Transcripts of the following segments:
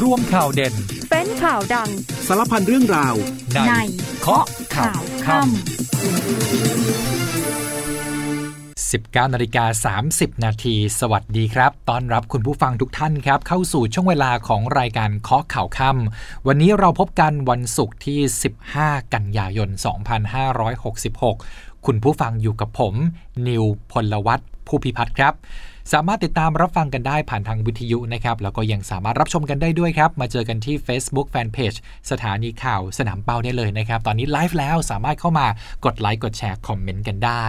ร่วมข่าวเด่น เป็นข่าวดัง สารพันเรื่องราวในในเคาะข่าวค่ำ19นาฬิกา30 นาที สวัสดีครับ ต้อนรับคุณผู้ฟังทุกท่านครับ เข้าสู่ช่วงเวลาของรายการเคาะข่าวค่ำวันนี้เราพบกันวันศุกร์ที่ 15 กันยายน 2566 คุณผู้ฟังอยู่กับผม นิวพลวัตผู้พิพัฒน์ครับ สามารถติดตามรับฟังกันได้ผ่านทางวิทยุนะครับแล้วก็ยังสามารถรับชมกันได้ด้วยครับ มาเจอกันที่ Facebook Fanpage สถานีข่าวสนามเป้าได้เลยนะครับ ตอนนี้ไลฟ์แล้วสามารถเข้ามากดไลค์กด share comment กันได้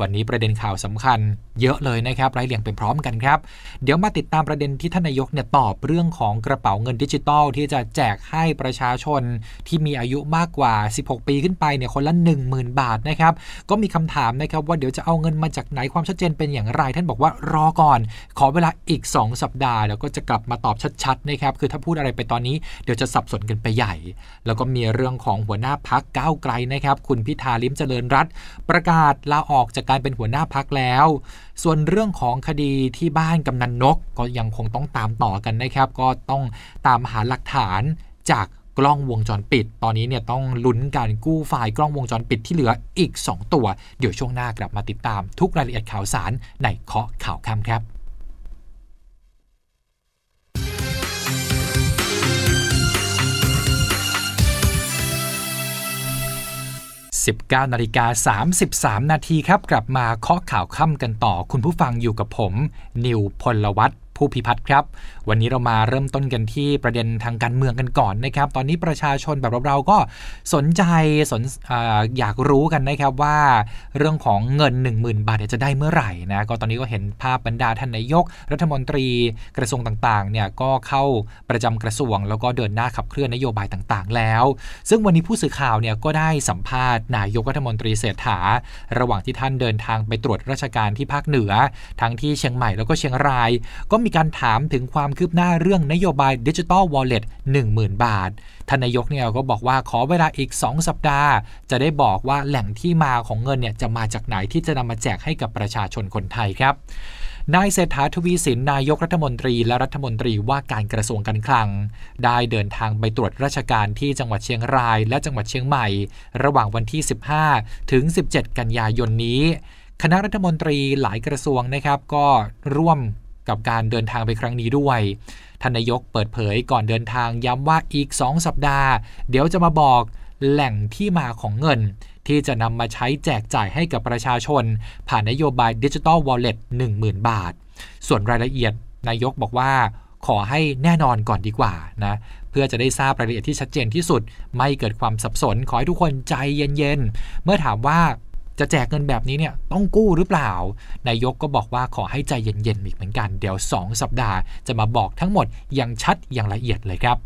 วันนี้ประเด็นข่าวสำคัญ เยอะเลยนะครับไล่เรียงไปพร้อมกันครับ เดี๋ยวมาติดตามประเด็นที่ท่านนายกเนี่ยตอบเรื่องของกระเป๋าเงินดิจิตอลที่จะแจกให้ประชาชนที่มีอายุมากกว่า 16 ปีขึ้นไปเนี่ยคนละ 10,000 บาทนะครับก็มีคำถามนะครับว่าเดี๋ยวจะเอาเงินมาจากไหนความชัดเจนเป็นอย่างไร ท่านบอกว่ารอก่อน ขอเวลาอีก 2 สัปดาห์ แล้วก็จะกลับมาตอบชัดๆนะครับคือถ้าพูดอะไรไปตอนนี้เดี๋ยวจะสับสนกันไปใหญ่ แล้วก็มีเรื่องของหัวหน้าพักก้าวไกลนะครับคุณพิธาลิมเจริญรัตประกาศลาออกจากการเป็นหัวหน้าพักแล้ว ส่วนเรื่องของคดีที่บ้านกำนันนกก็ยังคงต้องตามต่อกันนะครับ ก็ต้องตามหาหลักฐานจาก กล้องวงจรปิด ตอนนี้เนี่ยต้องลุ้นการกู้ไฟล์กล้องวงจรปิดที่เหลืออีก 2 ตัว เดี๋ยวช่วงหน้ากลับมาติดตามทุกรายละเอียดข่าวสารในเคาะข่าวค่ำครับ19นาฬิกา33 นาทีครับ กลับมาเคาะข่าวค่ำกันต่อ คุณผู้ฟังอยู่กับผม นิวพลวัต ผู้พิพัฒน์ครับ วันนี้เรามาเริ่มต้นกันที่ประเด็นทางการเมืองกันก่อนนะครับ ตอนนี้ประชาชนแบบเราๆก็สนใจสนออยากรู้กันนะครับว่าเรื่องของเงิน 10,000 บาทเนี่ยจะได้เมื่อไหร่นะก็ตอนนี้ก็เห็นภาพบรรดาท่านนายก รัฐมนตรีกระทรวงต่างๆเนี่ยก็เข้าประจำกระทรวง แล้วก็เดินหน้าขับเคลื่อนนโยบายต่างๆ แล้ว ซึ่งวันนี้ผู้สื่อข่าวเนี่ยก็ได้สัมภาษณ์นายกรัฐมนตรีเศรษฐา ระหว่างที่ท่านเดินทางไปตรวจราชการที่ภาคเหนือ ทั้งที่เชียงใหม่แล้วก็เชียงรายก็มีการถามถึงความคืบหน้าเรื่องนโยบายดิจิ t a ลวอลเล็ต10,000 บาททานนายกเนี่ยก็บอกว่าขอเวลาอีก 2 สัปดาห์ จะได้บอกว่าแหล่งที่มาของเงินเนี่ยจะมาจากไหนที่จะนำมาแจกให้กับประชาชนคนไทยครับนายเศรษฐาทวีสินนายกรัฐมนตรีและรัฐมนตรีว่าการกระทรวงการคลัง ได้เดินทางไปตรวจราชการที่จังหวัดเชียงรายและจังหวัดเชียงใหม่ ระหว่างวันที่ 15 ถึง 17 กันยายนนี้ คณะรัฐมนตรีหลายกระทรวงนะครับก็ร่วม กับการเดินทางไปครั้งนี้ด้วยท่านนายกเปิดเผยก่อนเดินทางย้ำว่าอีก 2 สัปดาห์ เดี๋ยวจะมาบอกแหล่งที่มาของเงิน ที่จะนำมาใช้แจกจ่ายให้กับประชาชน ผ่านนโยบายดิจิ t a ลวอลเล็ต10,000 บาท ส่วนรายละเอียดนายกบอกว่าขอให้แน่นอนก่อนดีกว่านะเพื่อจะได้ทราบรายละเอียดที่ชัดเจนที่สุด ไม่เกิดความสับสนขอให้ทุกคนใจเย็นๆ เมื่อถามว่า จะแจกเงินแบบนี้เนี่ยต้องกู้หรือเปล่า นายกก็บอกว่าขอให้ใจเย็นๆอีกเหมือนกัน เดี๋ยว 2 สัปดาห์จะมาบอกทั้งหมดอย่างชัดอย่างละเอียดเลยครับ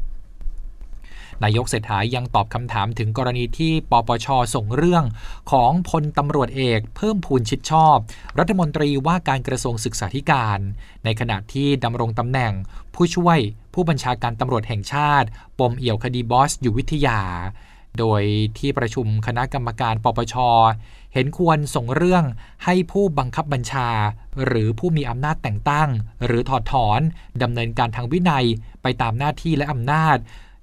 นายกเศรษฐายังตอบคำถามถึงกรณีที่ปปชส่งเรื่องของพลตำรวจเอกเพิ่มพูนชิดชอบ รัฐมนตรีว่าการกระทรวงศึกษาธิการ ในขณะที่ดำรงตำแหน่งผู้ช่วยผู้บัญชาการตำรวจแห่งชาติ ปมเอี่ยวคดีบอสอยู่วิทยา โดยที่ประชุมคณะกรรมการปปช เห็นควรส่งเรื่องให้ผู้บังคับบัญชา หรือผู้มีอำนาจแต่งตั้ง หรือถอดถอนดำเนินการทางวินัยไปตามหน้าที่และอำนาจ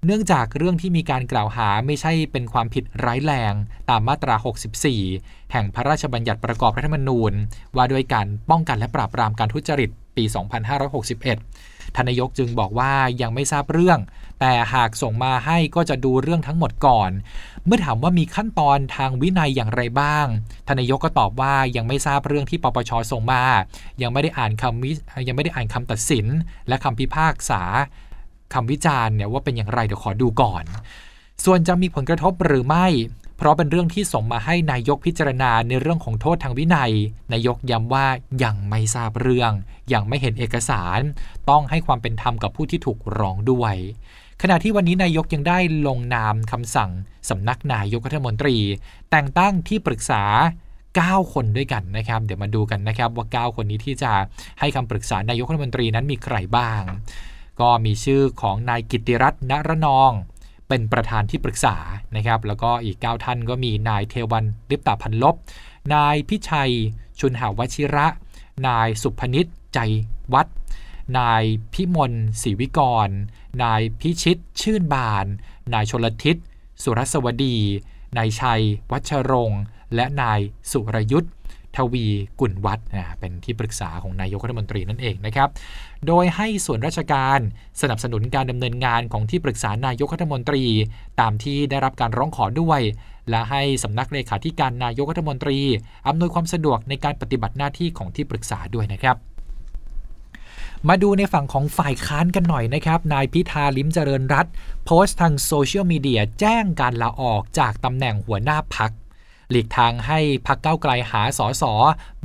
เนื่องจากเรื่องที่มีการกล่าวหาไม่ใช่เป็นความผิดร้ายแรง ตามมาตรา 64 แห่งพระราชบัญญัติประกอบรัฐธรรมนูญ ว่าด้วยการป้องกันและปราบปรามการทุจริตปี 2561ทนนายกจึงบอกว่ายังไม่ทราบเรื่อง แต่หากส่งมาให้ก็จะดูเรื่องทั้งหมดก่อน เมื่อถามว่ามีขั้นตอนทางวินัยอย่างไรบ้างทนายกก็ตอบว่ายังไม่ทราบเรื่องที่ปปชส่งมา ยังไม่ได้อ่านคำยังไม่ได้อ่านคำตัดสิน และคำพิพากษาคำวิจารณ์เนี่ยว่าเป็นอย่างไรเดี๋ยวขอดูก่อน ส่วนจะมีผลกระทบหรือไม่ เพราะเป็นเรื่องที่ส่งมาให้นายกพิจารณาในเรื่องของโทษทางวินัย นายกย้ำว่ายังไม่ทราบเรื่อง ยังไม่เห็นเอกสาร ต้องให้ความเป็นธรรมกับผู้ที่ถูกร้องด้วย ขณะที่วันนี้นายกยังได้ลงนามคำสั่งสำนักนายกรัฐมนตรี แต่งตั้งที่ปรึกษา 9 คนด้วยกันนะครับ เดี๋ยวมาดูกันนะครับว่า 9 คนนี้ที่จะให้คำปรึกษานายกรัฐมนตรีนั้นมีใครบ้าง ก็มีชื่อของนายกิติรัตน์ณรนอง เป็นประธานที่ปรึกษานะครับ แล้วก็อีก 9 ท่านก็มีนายเทวันลิปตาพันลบ นายพิชัย ชุนหาวชิระ นายสุพนิษใจวัด นายพิมลศรีวิกร นายพิชิต ชื่นบาน นายชลทิศ สุรสวดี นายชัย วัชรงค์ และนายสุรยุทธ์ทวีกุลวัฒน์เป็นที่ปรึกษาของนายกรัฐมนตรีนั่นเองนะครับ โดยให้ส่วนราชการสนับสนุนการดำเนินงานของที่ปรึกษานายกรัฐมนตรี ตามที่ได้รับการร้องขอด้วย และให้สำนักเลขาธิการนายกรัฐมนตรีอำนวยความสะดวกในการปฏิบัติหน้าที่ของที่ปรึกษาด้วยนะครับ มาดูในฝั่งของฝ่ายค้านกันหน่อยนะครับ นายพิธาลิ้มเจริญรัตโพสต์ทางโซเชียลมีเดียแจ้งการลาออกจากตำแหน่งหัวหน้าพัก หลีกทางให้พักเก้าไกลหาสอสอ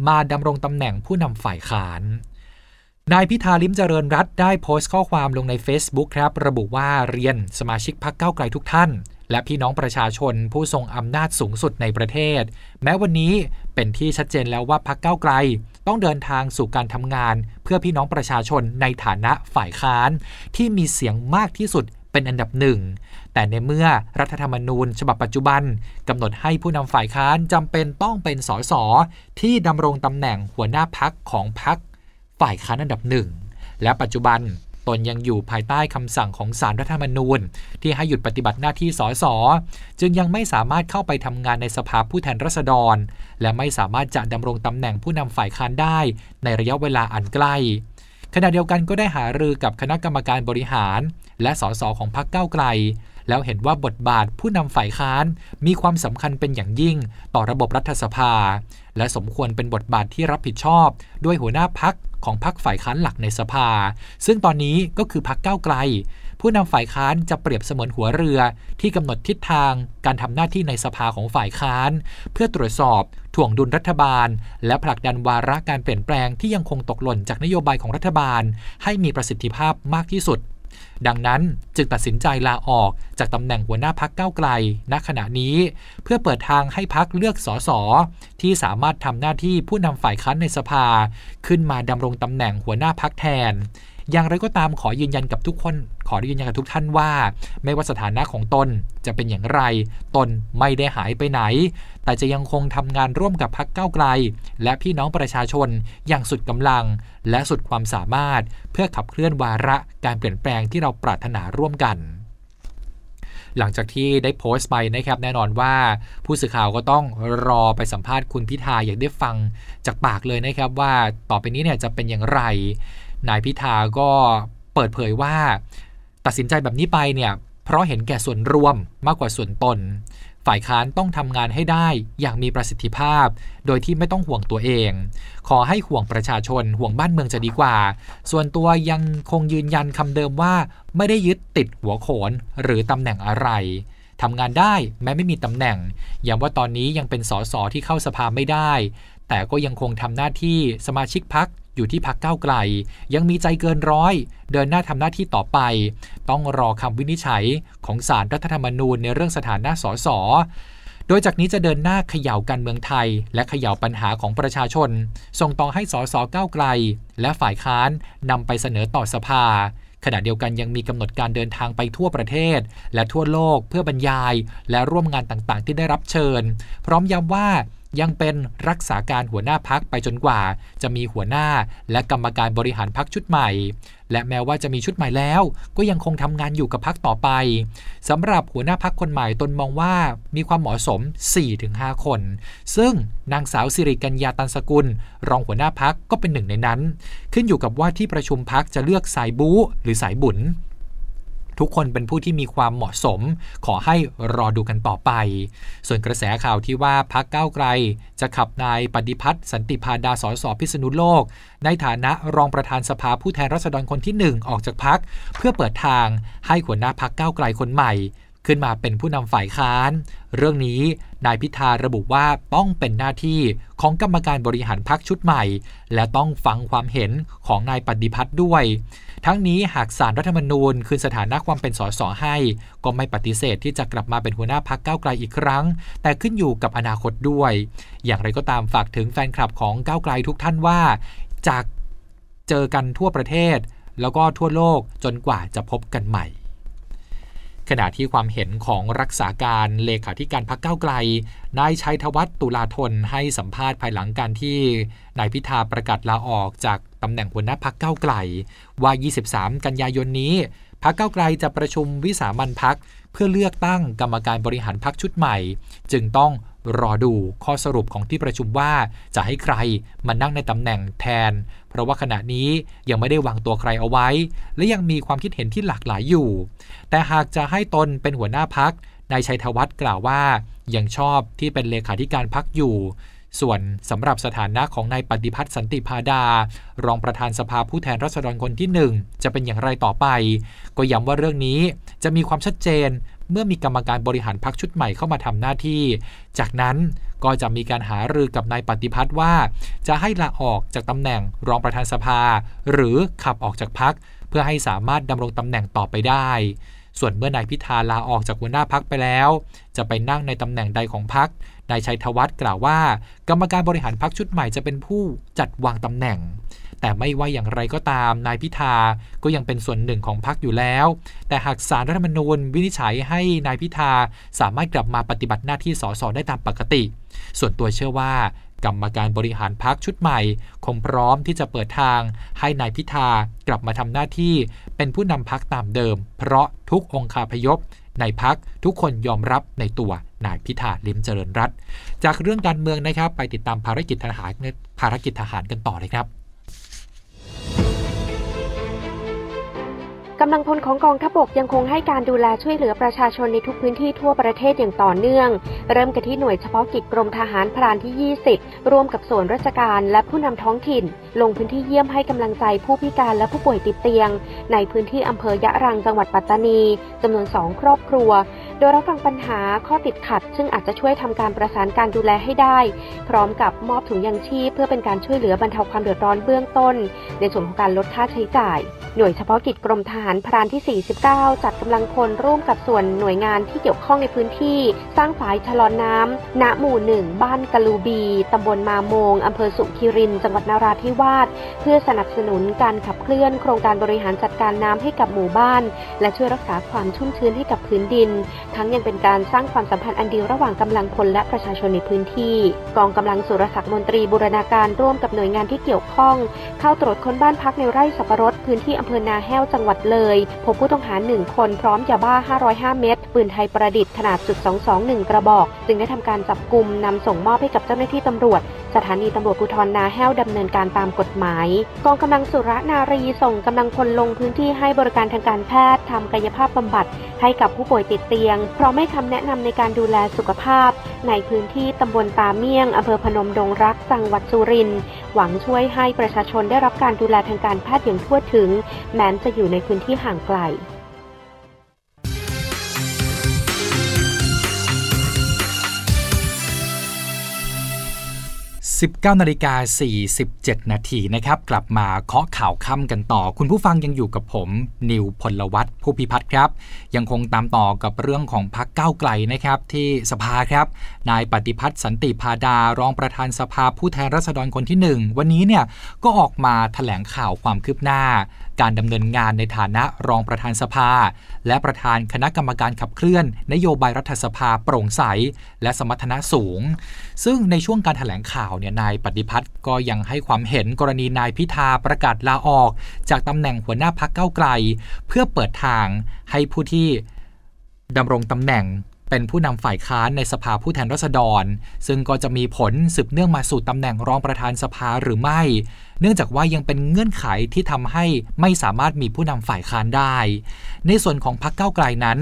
มาดำรงตำแหน่งผู้นำฝ่ายค้านนายพิธาลิมเจริญรัตได้โพสต์ข้อความลงใน Facebook ครับ ระบุว่าเรียนสมาชิกพักเก้าไกลทุกท่าน และพี่น้องประชาชนผู้ทรงอำนาจสูงสุดในประเทศ แม้วันนี้เป็นที่ชัดเจนแล้วว่าพักเก้าไกล ต้องเดินทางสู่การทำงาน เพื่อพี่น้องประชาชนในฐานะฝ่ายค้าน ที่มีเสียงมากที่สุดเป็นอันดับหนึ่ง แต่ในเมื่อรัฐธรรมนูญ ฉบับปัจจุบันกำหนดให้ผู้นำฝ่ายค้านจำเป็นต้องเป็นสสที่ดำรงตำแหน่งหัวหน้าพักของพักฝ่ายค้านอันดับหนึ่งและปัจจุบัน ตนยังอยู่ภายใต้คำสั่งของสารรัฐธรรมนูญ ที่ให้หยุดปฏิบัติหน้าที่สสจึงยังไม่สามารถเข้าไปทำงานในสภาผู้แทนราษฎร และไม่สามารถจะดำรงตำแหน่งผู้นำฝ่ายค้านได้ ในระยะเวลาอันใกล้ ขณะเดียวกันก็ได้หารือกับคณะกรรมการบริหาร และสสของพรรคก้าวไกล แล้วเห็นว่าบทบาทผู้นำฝ่ายค้านมีความสำคัญเป็นอย่างยิ่ง ต่อระบบรัฐสภา และสมควรเป็นบทบาทที่รับผิดชอบ ด้วยหัวหน้าพักของพักฝ่ายค้านหลักในสภา ซึ่งตอนนี้ก็คือพักก้าวไกล ผู้นำฝ่ายค้านจะเปรียบเสมือนหัวเรือ ที่กำหนดทิศทางการทำหน้าที่ในสภาของฝ่ายค้าน เพื่อตรวจสอบถ่วงดุลรัฐบาล และผลักดันวาระการเปลี่ยนแปลงที่ยังคงตกหล่นจากนโยบายของรัฐบาล ให้มีประสิทธิภาพมากที่สุด ดังนั้นจึงตัดสินใจลาออกจากตำแหน่งหัวหน้าพักเก้าไกล ณ ขณะนี้ เพื่อเปิดทางให้พักเลือกสสที่สามารถทำหน้าที่ผู้นำฝ่ายค้านในสภา ขึ้นมาดำรงตำแหน่งหัวหน้าพักแทน อย่างไรก็ตามขอยืนยันกับทุกคน ขอยืนยันกับทุกท่านว่า ไม่ว่าสถานะของตนจะเป็นอย่างไร ตนไม่ได้หายไปไหน แต่จะยังคงทำงานร่วมกับพักเก้าไกล และพี่น้องประชาชนอย่างสุดกำลัง และสุดความสามารถ เพื่อขับเคลื่อนวาระการเปลี่ยนแปลงที่เราปรารถนาร่วมกันหลังจากที่ได้โพสต์ไปนะครับแน่นอนว่า ผู้สื่อข่าวก็ต้องรอไปสัมภาษณ์คุณพิธาอยากได้ฟังจากปากเลยนะครับว่าต่อไปนี้เนี่ยจะเป็นอย่างไร นายพิธาก็เปิดเผยว่า ตัดสินใจแบบนี้ไปเนี่ยเพราะเห็นแก่ส่วนรวมมากกว่าส่วนตน ฝ่ายค้านต้องทำงานให้ได้อย่างมีประสิทธิภาพ โดยที่ไม่ต้องห่วงตัวเอง ขอให้ห่วงประชาชนห่วงบ้านเมืองจะดีกว่า ส่วนตัวยังคงยืนยันคำเดิมว่า ไม่ได้ยึดติดหัวโขนหรือตำแหน่งอะไรทำงานได้แม้ไม่มีตำแหน่ง ย้ำว่าตอนนี้ยังเป็นสสที่เข้าสภาไม่ได้ แต่ก็ยังคงทำหน้าที่สมาชิกพัก อยู่ที่พักเก้าไกล ยังมีใจเกินร้อย เดินหน้าทำหน้าที่ต่อไป ต้องรอคำวินิจฉัยของศาลรรัฐธรรมนูญในเรื่องสถานะสสโดยจากนี้จะเดินหน้าเขย่าการเมืองไทย และเขย่าปัญหาของประชาชน ส่งต่อให้สสก้าวไกล และฝ่ายค้านนำไปเสนอต่อสภา ขณะเดียวกันยังมีกำหนดการเดินทางไปทั่วประเทศ และทั่วโลกเพื่อบรรยาย และร่วมงานต่างๆ ที่ได้รับเชิญ พร้อมย้ำว่า ยังเป็นรักษาการหัวหน้าพักไปจนกว่า จะมีหัวหน้าและกรรมการบริหารพักชุดใหม่ และแม้ว่าจะมีชุดใหม่แล้ว ก็ยังคงทำงานอยู่กับพักต่อไปสำหรับหัวหน้าพักคนใหม่ตนมองว่ามีความเหมาะสม 4-5 คน ซึ่งนางสาวสิริกัญญาตันสกุล รองหัวหน้าพักก็เป็นหนึ่งในนั้น ขึ้นอยู่กับว่าที่ประชุมพักจะเลือกสายบู๊หรือสายบุญ ทุกคนเป็นผู้ที่มีความเหมาะสม ขอให้รอดูกันต่อไป ส่วนกระแสข่าวที่ว่าพักเก้าไกล จะขับนายปฏิพัฒน์สันติพาดาสสพิษณุโลก ในฐานะรองประธานสภาผู้แทนราษฎรคนที่ 1 ออกจากพัก เพื่อเปิดทางให้หัวหน้าพักเก้าไกลคนใหม่ ขึ้นมาเป็นผู้นำฝ่ายค้าน เรื่องนี้นายพิธาระบุว่าต้องเป็นหน้าที่ของกรรมการบริหารพักชุดใหม่ และต้องฟังความเห็นของนายปฏิพัฒน์ด้วย ทั้งนี้หากสารรัฐธรรมนูญคืนสถานะความเป็นสสให้ ก็ไม่ปฏิเสธที่จะกลับมาเป็นหัวหน้าพักก้าวไกลอีกครั้ง แต่ขึ้นอยู่กับอนาคตด้วย อย่างไรก็ตามฝากถึงแฟนคลับของก้าวไกลทุกท่านว่า จากเจอกันทั่วประเทศ แล้วก็ทั่วโลกจนกว่าจะพบกันใหม่ ขณะที่ความเห็นของรักษาการเลขาธิการพักเก้าไกล นายชัยธวัฒน์ตุลาธนให้สัมภาษณ์ภายหลังการที่นายพิธาประกาศลาออกจากตำแหน่งหัวหน้าพักเก้าไกล ว่า 23 กันยายนนี้พักเก้าไกลจะประชุมวิสามันพักเพื่อเลือกตั้งกรรมการบริหารพักชุดใหม่ จึงต้อง รอดูข้อสรุปของที่ประชุมว่าจะให้ใครมานั่งในตำแหน่งแทน เพราะว่าขณะนี้ยังไม่ได้วางตัวใครเอาไว้ และยังมีความคิดเห็นที่หลากหลายอยู่ แต่หากจะให้ตนเป็นหัวหน้าพักนายชัยธวัฒน์กล่าวว่ายังชอบที่เป็นเลขาธิการพักอยู่ ส่วนสำหรับสถานะของนายปฏิพัฒน์สันติพาดา รองประธานสภาผู้แทนราษฎรคนที่ 1 จะเป็นอย่างไรต่อไป ก็ย้ำว่าเรื่องนี้ จะมีความชัดเจนเมื่อมีกรรมการบริหารพักชุดใหม่เข้ามาทำหน้าที่ จากนั้นก็จะมีการหารือกับนายปฏิพัฒน์ว่า จะให้ลาออกจากตำแหน่งรองประธานสภา หรือขับออกจากพักเพื่อให้สามารถดำรงตำแหน่งต่อไปได้ ส่วนเมื่อนายพิธาลาออกจากหัวหน้าพักไปแล้ว จะไปนั่งในตำแหน่งใดของพักนายชัยธวัฒน์กล่าวว่า กรรมการบริหารพักชุดใหม่จะเป็นผู้จัดวางตำแหน่ง แต่ไม่ว่าอย่างไรก็ตามนายพิธาก็ยังเป็นส่วนหนึ่งของพรรคอยู่แล้ว แต่หากสารรัฐธรรมนูญวินิจฉัยให้นายพิธาสามารถกลับมาปฏิบัติหน้าที่สสได้ตามปกติ ส่วนตัวเชื่อว่ากรรมการบริหารพรรคชุดใหม่ คงพร้อมที่จะเปิดทาง ให้นายพิธากลับมาทำหน้าที่ เป็นผู้นำพักตามเดิม เพราะทุกองคาพยพในพักทุกคนยอมรับในตัวนายพิธาลิมเจริญรัตจากเรื่องการเมืองนะครับ ไปติดตามภารกิจทหารภารกิจทหารกันต่อเลยครับ กำลังพลของกองทัพบกยังคงให้การดูแลช่วยเหลือประชาชนในทุกพื้นที่ทั่วประเทศอย่างต่อเนื่อง เริ่มกันที่หน่วยเฉพาะกิจกรมทหารพรานที่ 20 ร่วมกับส่วนราชการและผู้นำท้องถิ่น ลงพื้นที่เยี่ยมให้กำลังใจผู้พิการและผู้ป่วยติดเตียง ในพื้นที่อำเภอยะรังจังหวัดปัตตานีจำนวนสองครอบครัว โดยรับฟังปัญหาข้อติดขัด ซึ่งอาจจะช่วยทำการประสานการดูแลให้ได้ พร้อมกับมอบถุงยังชีพ เพื่อเป็นการช่วยเหลือบรรเทาความเดือดร้อนเบื้องต้น ในส่วนของการลดค่าใช้จ่าย หน่วยเฉพาะกิจกรมทหารพรานที่ 49 จัดกำลังพลร่วมกับส่วนหน่วยงานที่เกี่ยวข้องในพื้นที่ สร้างฝายชะลอนน้ำณหมู่หนึ่งบ้านกะลูบีตำบลมาโมงอำเภอสุขีริน จังหวัดนาราธิวาสเพื่อสนับสนุนการขับเคลื่อน โครงการบริหารจัดการน้ำให้กับหมู่บ้าน และช่วยรักษาความชุ่มชื้นให้กับพื้นดินทั้งยังเป็นการสร้างความสัมพันธ์อันดีระหว่างกำลังพลและประชาชนในพื้นที่ กองกำลังสุรศักดิ์มนตรีบูรณาการร่วมกับหน่วยงานที่เกี่ยวข้อง เข้าตรวจค้นบ้านพักในไร่สับปะรดพื้นที่อำเภอนาแห้วจังหวัดเลย พบผู้ต้องหา 1 คนพร้อมยาบ้า 505 เม็ดปืนไทยประดิษฐ์ขนาดจุด221 กระบอก จึงได้ทำการจับกลุ่มนำส่งมอบให้กับเจ้าหน้าที่ตำรวจ สถานีตำรวจภูธรนาแห้วดำเนินการตามกฎหมาย กองกำลังสุรนารีส่งกำลังพลลงพื้นที่ให้บริการทางการแพทย์ทำกายภาพบำบัดให้กับผู้ป่วยติดเตียง พร้อมให้คำแนะนำในการดูแลสุขภาพ ในพื้นที่ตำบลตาเมี่ยงอำเภอพนมดงรักจังหวัดสุรินทร์หวังช่วยให้ประชาชนได้รับการดูแลทางการแพทย์อย่างทั่วถึง แม้จะอยู่ในพื้นที่ห่างไกล 19นาฬิกา47 นาทีนะครับ กลับมาเคาะข่าวค่ำกันต่อ คุณผู้ฟังยังอยู่กับผม นิวพลวัตผู้พิพัฒน์ครับ ยังคงตามต่อกับเรื่องของพักเก้าไกลนะครับ ที่สภาครับ นายปฏิพัฒน์สันติพาดารองประธานสภาผู้แทนราษฎรคนที่ 1 วันนี้เนี่ยก็ออกมาถแถลงข่าวความคืบหน้า การดำเนินงานในฐานะรองประธานสภา และประธานคณะกรรมการขับเคลื่อน นโยบายรัฐสภาโปร่งใส และสมรรถนะสูง ซึ่งในช่วงการถแถลงข่าวเนี่ยนายปฏิพัฒน์ก็ยังให้ความเห็นกรณีนายพิธาประกาศลาออก จากตำแหน่งหัวหน้าพักเก้าไกล เพื่อเปิดทางให้ผู้ที่ดำรงตำแหน่ง เป็นผู้นำฝ่ายค้านในสภาผู้แทนราษฎร ซึ่งก็จะมีผลสืบเนื่องมาสู่ตำแหน่งรองประธานสภาหรือไม่ เนื่องจากว่ายังเป็นเงื่อนไขที่ทำให้ไม่สามารถมีผู้นำฝ่ายค้านได้ ในส่วนของพรรคเก้าไกลนั้น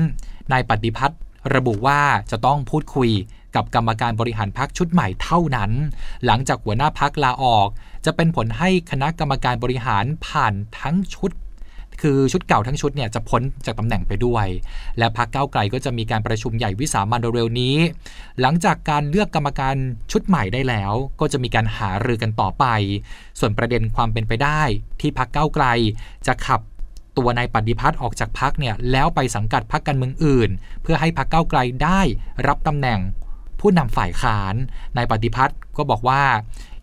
นายปฏิพัฒน์ระบุว่าจะต้องพูดคุยกับกรรมการบริหารพรรคชุดใหม่เท่านั้น หลังจากหัวหน้าพักลาออก จะเป็นผลให้คณะกรรมการบริหารผ่านทั้งชุด คือชุดเก่าทั้งชุดเนี่ยจะพ้นจากตำแหน่งไปด้วย และพรรคเก้าไกลก็จะมีการประชุมใหญ่วิสามันเร็วนี้ หลังจากการเลือกกรรมการชุดใหม่ได้แล้ว ก็จะมีการหารือกันต่อไป ส่วนประเด็นความเป็นไปได้ที่พรรคเก้าไกลจะขับตัวนายปฏิพัฒน์ออกจากพักเนี่ยแล้วไปสังกัดพรรคการเมืองอื่น เพื่อให้พรรคเก้าไกลได้รับตำแหน่งผู้นำฝ่ายค้านนายปฏิพัฒน์ก็บอกว่า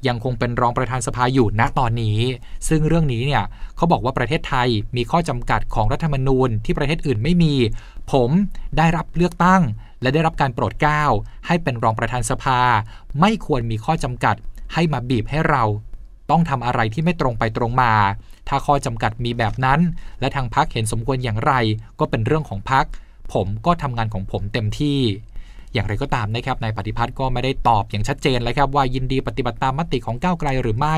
ยังคงเป็นรองประธานสภาอยู่ณตอนนี้ ซึ่งเรื่องนี้เนี่ยเขาบอกว่าประเทศไทยมีข้อจำกัดของรัฐธรรมนูญที่ประเทศอื่นไม่มี ผมได้รับเลือกตั้ง และได้รับการโปรดเกล้าให้เป็นรองประธานสภา ไม่ควรมีข้อจำกัดให้มาบีบให้เรา ต้องทำอะไรที่ไม่ตรงไปตรงมา ถ้าข้อจำกัดมีแบบนั้น และทางพักเห็นสมควรอย่างไร ก็เป็นเรื่องของพักผมก็ทำงานของผมเต็มที่ อย่างไรก็ตามนะครับนายปฏิพัฒน์ก็ไม่ได้ตอบอย่างชัดเจนเลยครับว่ายินดีปฏิบัติตามมติของก้าวไกลหรือไม่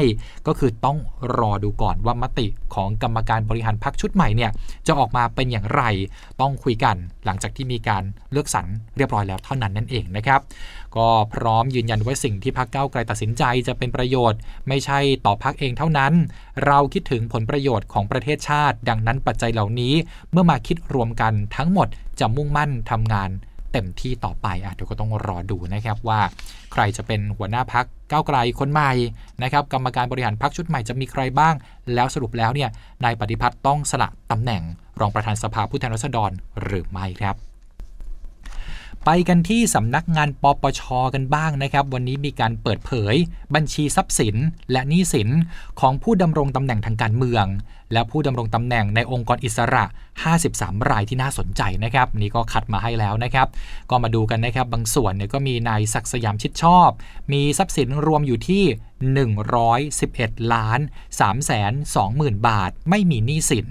ก็คือต้องรอดูก่อนว่ามติของกรรมการบริหารพักชุดใหม่เนี่ยจะออกมาเป็นอย่างไรต้องคุยกันหลังจากที่มีการเลือกสรรเรียบร้อยแล้วเท่านั้นนั่นเองนะครับก็พร้อมยืนยันว่าสิ่งที่พักก้าวไกลตัดสินใจจะเป็นประโยชน์ ไม่ใช่ต่อพักเองเท่านั้น เราคิดถึงผลประโยชน์ของประเทศชาติ ดังนั้นปัจจัยเหล่านี้เมื่อมาคิดรวมกันทั้งหมดจะมุ่งมั่นทำงาน เต็มที่ต่อไปอะเดี๋ยวก็ต้องรอดูนะครับว่า ใครจะเป็นหัวหน้าพักก้าวไกลคนใหม่นะครับกรรมการบริหารพักชุดใหม่จะมีใครบ้าง แล้วสรุปแล้วเนี่ยนายปฏิพัฒน์ต้องสละตำแหน่ง รองประธานสภาผู้แทนราษฎรหรือไม่ครับไปกันที่สำนักงานปปชกันบ้างนะครับ วันนี้มีการเปิดเผย บัญชีทรัพย์สินและหนี้สินของผู้ดำรงตำแหน่งทางการเมือง และผู้ดำรงตำแหน่งในองค์กรอิสระ 53 รายที่น่าสนใจนะครับนี่ก็คัดมาให้แล้วนะครับ ก็มาดูกันนะครับบางส่วนเนี่ยก็มีนายศักสยามชิดชอบ มีทรัพย์สินรวมอยู่ที่ 111 ล้าน3 2 0 0 0 0 บาท ไม่มีหนี้สิน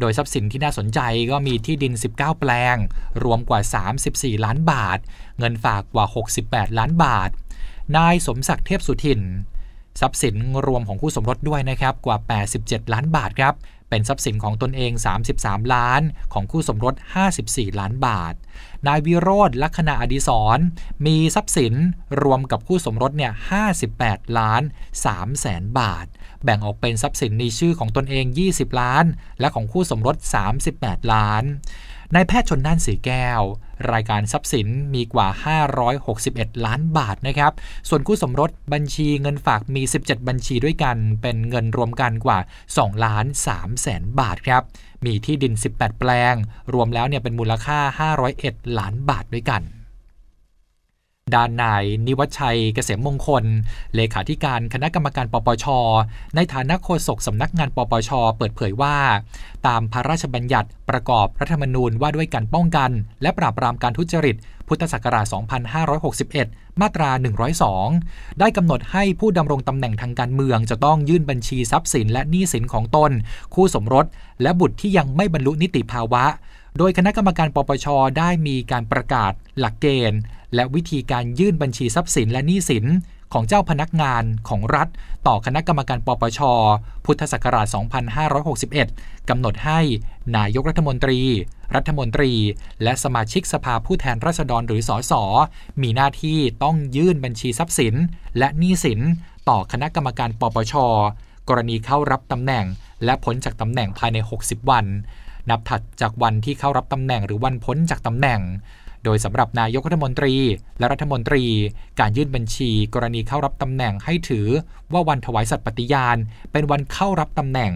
โดยทรัพย์สินที่น่าสนใจก็มีที่ดิน 19 แปลง รวมกว่า 34 ล้านบาท เงินฝากกว่า 68 ล้านบาท นายสมศักดิ์เทพสุทิน ทรัพย์สินรวมของคู่สมรสด้วยนะครับกว่า 87 ล้านบาทครับ เป็นทรัพย์สินของตนเอง 33 ล้าน ของคู่สมรส 54 ล้านบาท นายวิโรธลัคนาอดีศร มีทรัพย์สินรวมกับคู่สมรสเนี่ย 58 ล้าน3แสนบาท แบ่งออกเป็นทรัพย์สินในชื่อของตนเอง 20 ล้าน และของคู่สมรส 38 ล้าน นายแพทย์ชนน่านสีแก้ว รายการทรัพย์สินมีกว่า 561 ล้านบาทนะครับ ส่วนคู่สมรสบัญชีเงินฝากมี 17 บัญชีด้วยกัน เป็นเงินรวมกันกว่า2ล้าน3แสนบาทครับ มีที่ดิน 18 แปลง รวมแล้วเนี่ยเป็นมูลค่า 501 ล้านบาทด้วยกัน ด้านนายนิวัชชัยเกษมมงคล เลขาธิการคณะกรรมการปปช ในฐานะโฆษกสำนักงานปปช เปิดเผยว่า ตามพระราชบัญญัติประกอบรัฐธรรมนูญว่าด้วยการป้องกัน และปราบปรามการทุจริต พุทธศักราช 2561 มาตรา 102 ได้กำหนดให้ผู้ดำรงตำแหน่งทางการเมือง จะต้องยื่นบัญชีทรัพย์สินและหนี้สินของตน คู่สมรส และบุตรที่ยังไม่บรรลุนิติภาวะโดยคณะกรรมการปปช ได้มีการประกาศหลักเกณฑ์ และวิธีการยื่นบัญชีทรัพย์สินและหนี้สินของเจ้าพนักงานของรัฐ ต่อคณะกรรมการปปช พุทธศักราช 2561 กำหนดให้นายกรัฐมนตรี รัฐมนตรี และสมาชิกสภาผู้แทนราษฎรหรือสอสอมีหน้าที่ต้องยื่นบัญชีทรัพย์สิน และหนี้สิน ต่อคณะกรรมการปปช กรณีเข้ารับตำแหน่ง และพ้นจากตำแหน่งภายใน 60 วัน นับถัดจากวันที่เข้ารับตำแหน่งหรือวันพ้นจากตำแหน่ง โดยสำหรับนายกรัฐมนตรี และรัฐมนตรี การยื่นบัญชี กรณีเข้ารับตำแหน่งให้ถือว่าวันถวายสัตย์ปฏิญาณ เป็นวันเข้ารับตำแหน่ง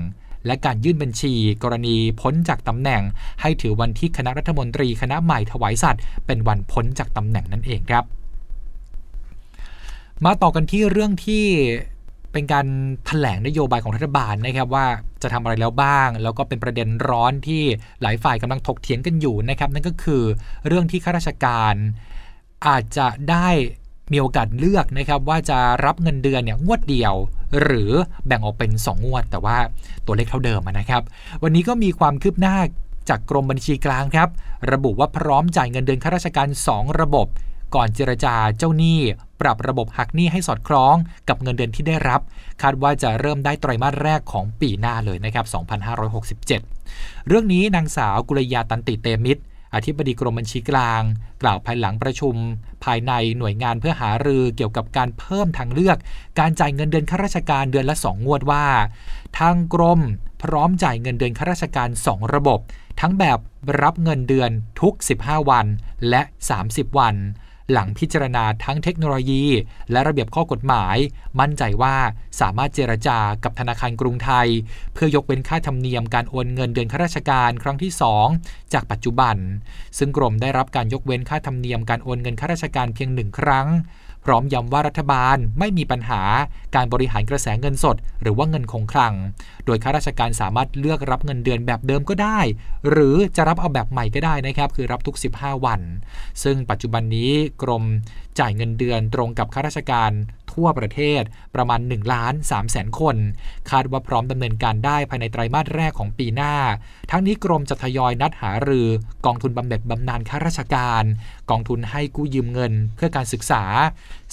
และการยื่นบัญชี กรณีพ้นจากตำแหน่ง ให้ถือวันที่คณะรัฐมนตรีคณะใหม่ถวายสัตย์เป็นวันพ้นจากตำแหน่งนั่นเองครับ มาต่อกันที่เรื่องที่ เป็นการถแถลงนโยบายของรัฐบาลนะครับว่าจะทำอะไรแล้วบ้าง แล้วก็เป็นประเด็นร้อนที่หลายฝ่ายกำลังถกเถียงกันอยู่นะครับ นั่นก็คือเรื่องที่ข้าราชการอาจจะได้มีโอกาสเลือกนะครับว่าจะรับเงินเดือนเนี่ยงวดเดียว หรือแบ่งออกเป็น 2 งวด แต่ว่าตัวเลขเท่าเดิมนะครับ วันนี้ก็มีความคืบหน้าจากกรมบัญชีกลางครับ ระบุว่าพร้อมจ่ายเงินเดือนข้าราชการ 2 ระบบ ก่อนเจรจาเจ้าหนี้ ปรับระบบหักหนี้ให้สอดคล้องกับเงินเดือนที่ได้รับ คาดว่าจะเริ่มได้ไตรมาสแรกของปีหน้าเลยนะครับ 2567 เรื่องนี้นางสาวกุลยาตันติเตมิตรอธิบดีกรมบัญชีกลาง กล่าวภายหลังประชุม ภายในหน่วยงานเพื่อหารือเกี่ยวกับการเพิ่มทางเลือก การจ่ายเงินเดือนข้าราชการเดือนละ 2 งวดว่า ทางกรมพร้อมจ่ายเงินเดือนข้าราชการ 2 ระบบ ทั้งแบบรับเงินเดือนทุก 15 วันและ 30 วัน หลังพิจารณาทั้งเทคโนโลยี และระเบียบข้อกฎหมาย มั่นใจว่าสามารถเจรจากับธนาคารกรุงไทย เพื่อยกเว้นค่าธรรมเนียมการโอนเงินเดือนข้าราชการครั้งที่ 2 จากปัจจุบัน ซึ่งกรมได้รับการยกเว้นค่าธรรมเนียมการโอนเงินข้าราชการเพียงหนึ่งครั้ง พร้อมย้ำว่ารัฐบาลไม่มีปัญหาการบริหารกระแสเงินสด หรือว่าเงินคงคลัง โดยข้าราชการสามารถเลือกรับเงินเดือนแบบเดิมก็ได้ หรือจะรับเอาแบบใหม่ก็ได้นะครับ คือรับทุก 15 วัน ซึ่งปัจจุบันนี้กรมจ่ายเงินเดือนตรงกับข้าราชการ ทั่วประเทศประมาณ1ล้าน3แสนคน คาดว่าพร้อมดำเนินการได้ภายในไตรมาสแรกของปีหน้า ทั้งนี้กรมจะทยอยนัดหารือกองทุนบำเหน็จบำนาญข้าราชการ กองทุนให้กู้ยืมเงิน เพื่อการศึกษา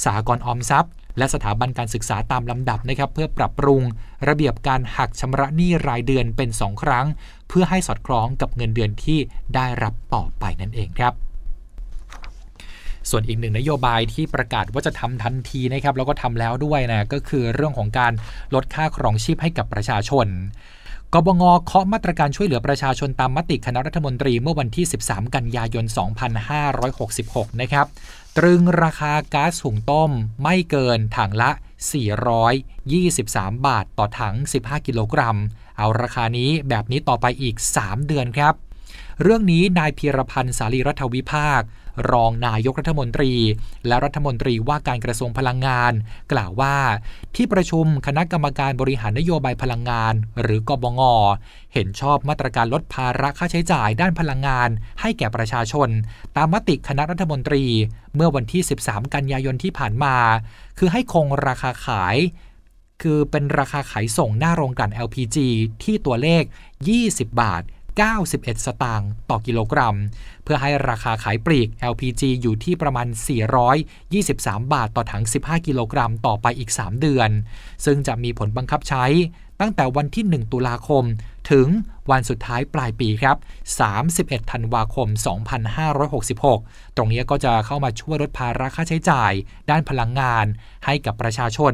สากลออมทรัพย์และสถาบันการศึกษาตามลำดับนะครับเพื่อปรับปรุง ระเบียบการหักชำระหนี้รายเดือนเป็น 2 ครั้ง เพื่อให้สอดคล้องกับเงินเดือนที่ได้รับต่อไปนั่นเองครับ ส่วนอีกหนึ่งนโยบายที่ประกาศว่าจะทำทันทีนะครับแล้วก็ทำแล้วด้วยนะก็คือเรื่องของการลดค่าครองชีพให้กับประชาชนกบงเคาะมาตรการช่วยเหลือประชาชนตามมติคณะรัฐมนตรีเมื่อวันที่ 13 กันยายน 2566 นะครับ ตรึงราคาก๊าซหุงต้มไม่เกินถังละ 423 บาทต่อถัง 15 กิโลกรัม เอาราคานี้แบบนี้ต่อไปอีก 3 เดือนครับ เรื่องนี้นายพีรพันธ์สารีรัฐวิภาค รองนายกรัฐมนตรี และรัฐมนตรีว่าการกระทรวงพลังงาน กล่าวว่า ที่ประชุมคณะกรรมการบริหารนโยบายพลังงาน หรือกบงเห็นชอบมาตรการลดภาระค่าใช้จ่ายด้านพลังงาน ให้แก่ประชาชน ตามมติคณะรัฐมนตรี เมื่อวันที่ 13 กันยายนที่ผ่านมา คือให้คงราคาขาย คือเป็นราคาขายส่งหน้าโรงกลั่น LPG ที่ตัวเลข 20 บาท 91 สตางค์ต่อกิโลกรัม เพื่อให้ราคาขายปลีก LPG อยู่ที่ประมาณ 423 บาทต่อถัง 15 กิโลกรัมต่อไปอีก 3 เดือน ซึ่งจะมีผลบังคับใช้ ตั้งแต่วันที่ 1 ตุลาคม ถึงวันสุดท้ายปลายปีครับ 31 ธันวาคม 2566 ตรงนี้ก็จะเข้ามาช่วยลดภาระค่าใช้จ่าย ด้านพลังงาน ให้กับประชาชน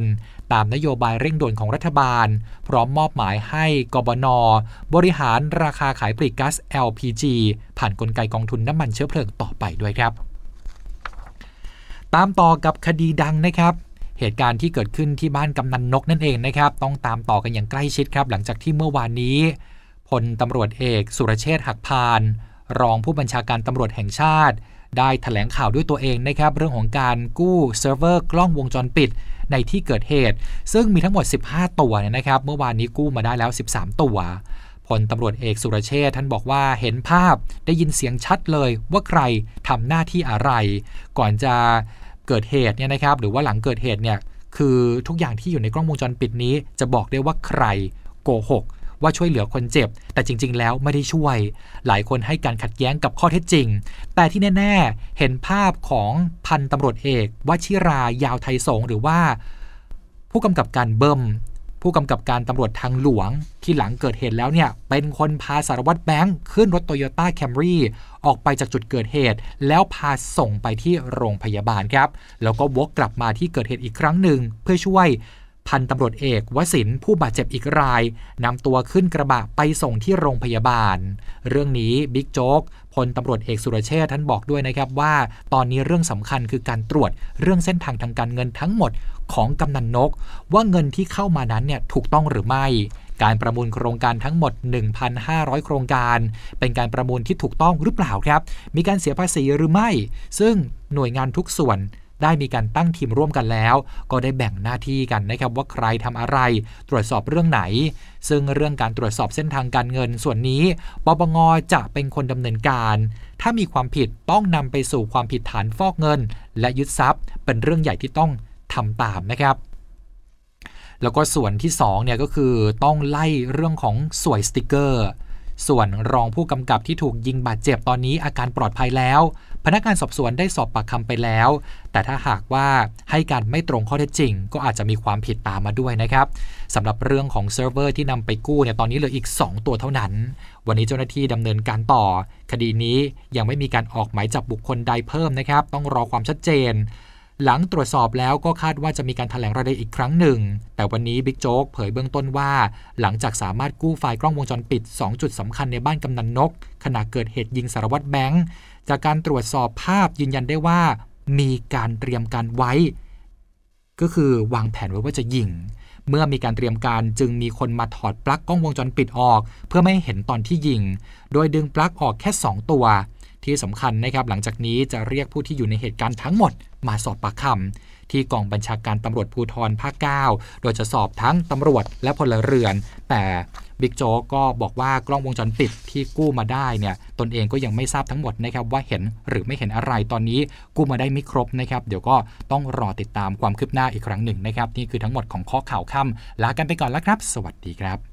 ตามนโยบายเร่งด่วนของรัฐบาล พร้อมมอบหมายให้กบน บริหารราคาขายปลีกก๊าซ LPG ผ่านนกลไกกองทุนน้ำมันเชื้อเพลิงต่อไปด้วยครับตามต่อกับคดีดังนะครับ เหตุการณ์ที่เกิดขึ้นที่บ้านกำนันนกนั่นเองนะครับ ต้องตามต่อกันอย่างใกล้ชิดครับ หลังจากที่เมื่อวานนี้พลตำรวจเอกสุรเชษฐ์หักพาล รองผู้บัญชาการตำรวจแห่งชาติ ได้แถลงข่าวด้วยตัวเองนะครับ เรื่องของการกู้เซิร์ฟเวอร์กล้องวงจรปิดในที่เกิดเหตุ ซึ่งมีทั้งหมด 15 ตัวนะครับ เมื่อวานนี้กู้มาได้แล้ว 13 ตัวพลตำรวจเอกสุรเชษฐ์ท่านบอกว่าเห็นภาพได้ยินเสียงชัดเลยว่าใครทำหน้าที่อะไร ก่อนจะ เกิดเหตุเนี่ยนะครับหรือว่าหลังเกิดเหตุเนี่ยคือทุกอย่างที่อยู่ในกล้องวงจรปิดนี้ จะบอกได้ว่าใครโกหกว่าช่วยเหลือคนเจ็บ แต่จริง ๆ แล้วไม่ได้ช่วย หลายคนให้การขัดแย้งกับข้อเท็จจริง แต่ที่แน่ ๆ เห็นภาพของพันตำรวจเอกวชิรายาวไทยสงหรือว่า ผู้กำกับการเบิ้ม ผู้กำกับการตำรวจทางหลวงที่หลังเกิดเหตุแล้วเนี่ย เป็นคนพาสารวัตรแบงค์ขึ้นรถโตโยต้าแคมรี่ออกไปจากจุดเกิดเหตุ แล้วพาส่งไปที่โรงพยาบาลครับ แล้วก็วกกลับมาที่เกิดเหตุอีกครั้งหนึ่งเพื่อช่วย พันตำรวจเอกวสินผู้บาดเจ็บอีกรายนำตัวขึ้นกระบะไปส่งที่โรงพยาบาล เรื่องนี้บิ๊กโจ๊กพลตำรวจเอกสุรเชษท่านบอกด้วยนะครับว่า ตอนนี้เรื่องสำคัญคือการตรวจเรื่องเส้นทางทางการเงินทั้งหมดของกำนันนก ว่าเงินที่เข้ามานั้นเนี่ยถูกต้องหรือไม่การประมูลโครงการทั้งหมด 1,500 โครงการ เป็นการประมูลที่ถูกต้องหรือเปล่าครับ มีการเสียภาษีหรือไม่ ซึ่งหน่วยงานทุกส่วน ได้มีการตั้งทีมร่วมกันแล้ว ก็ได้แบ่งหน้าที่กันนะครับว่าใครทำอะไร ตรวจสอบเรื่องไหน ซึ่งเรื่องการตรวจสอบเส้นทางการเงินส่วนนี้ปปงจะเป็นคนดำเนินการ ถ้ามีความผิดต้องนำไปสู่ความผิดฐานฟอกเงิน และยึดทรัพย์ เป็นเรื่องใหญ่ที่ต้องทำตามนะครับแล้วก็ส่วนที่2เนี่ยก็คือต้องไล่เรื่องของส่วยสติกเกอร์ ส่วนรองผู้กำกับที่ถูกยิงบาดเจ็บตอนนี้อาการปลอดภัยแล้ว พนักงานสอบสวนได้สอบปากคำไปแล้ว แต่ถ้าหากว่าให้การไม่ตรงข้อเท็จจริง ก็อาจจะมีความผิดตามมาด้วยนะครับสำหรับเรื่องของเซิร์ฟเวอร์ที่นำไปกู้เนี่ยตอนนี้เหลืออีก 2 ตัวเท่านั้น วันนี้เจ้าหน้าที่ดำเนินการต่อ คดีนี้ยังไม่มีการออกหมายจับบุคคลใดเพิ่มนะครับ ต้องรอความชัดเจนหลังตรวจสอบแล้วก็คาดว่าจะมีการแถลงรายละเอียดอีกครั้งหนึ่ง แต่วันนี้บิ๊กโจ๊กเผยเบื้องต้นว่า หลังจากสามารถกู้ไฟล์กล้องวงจรปิด 2 จุดสำคัญในบ้านกำนันนก ขณะเกิดเหตุยิงสารวัตรแบงค์ จากการตรวจสอบภาพยืนยันได้ว่า มีการเตรียมการไว้ ก็คือวางแผนไว้ว่าจะยิง เมื่อมีการเตรียมการจึงมีคนมาถอดปลั๊กกล้องวงจรปิดออก เพื่อไม่เห็นตอนที่ยิง โดยดึงปลั๊กออกแค่ 2 ตัว ที่สำคัญนะครับหลังจากนี้จะเรียกผู้ที่อยู่ในเหตุการณ์ทั้งหมดมาสอบปากคำที่กองบัญชาการตำรวจภูธรภาค 9 โดยจะสอบทั้งตำรวจและพลเรือน แต่บิ๊กโจ๊กก็บอกว่ากล้องวงจรปิดที่กู้มาได้เนี่ยตนเองก็ยังไม่ทราบทั้งหมดนะครับว่าเห็นหรือไม่เห็นอะไรตอนนี้กู้มาได้ไม่ครบนะครับเดี๋ยวก็ต้องรอติดตามความคืบหน้าอีกครั้งหนึ่งนะครับนี่คือทั้งหมดของข้อข่าวค่ำลากันไปก่อนแล้วครับ สวัสดีครับ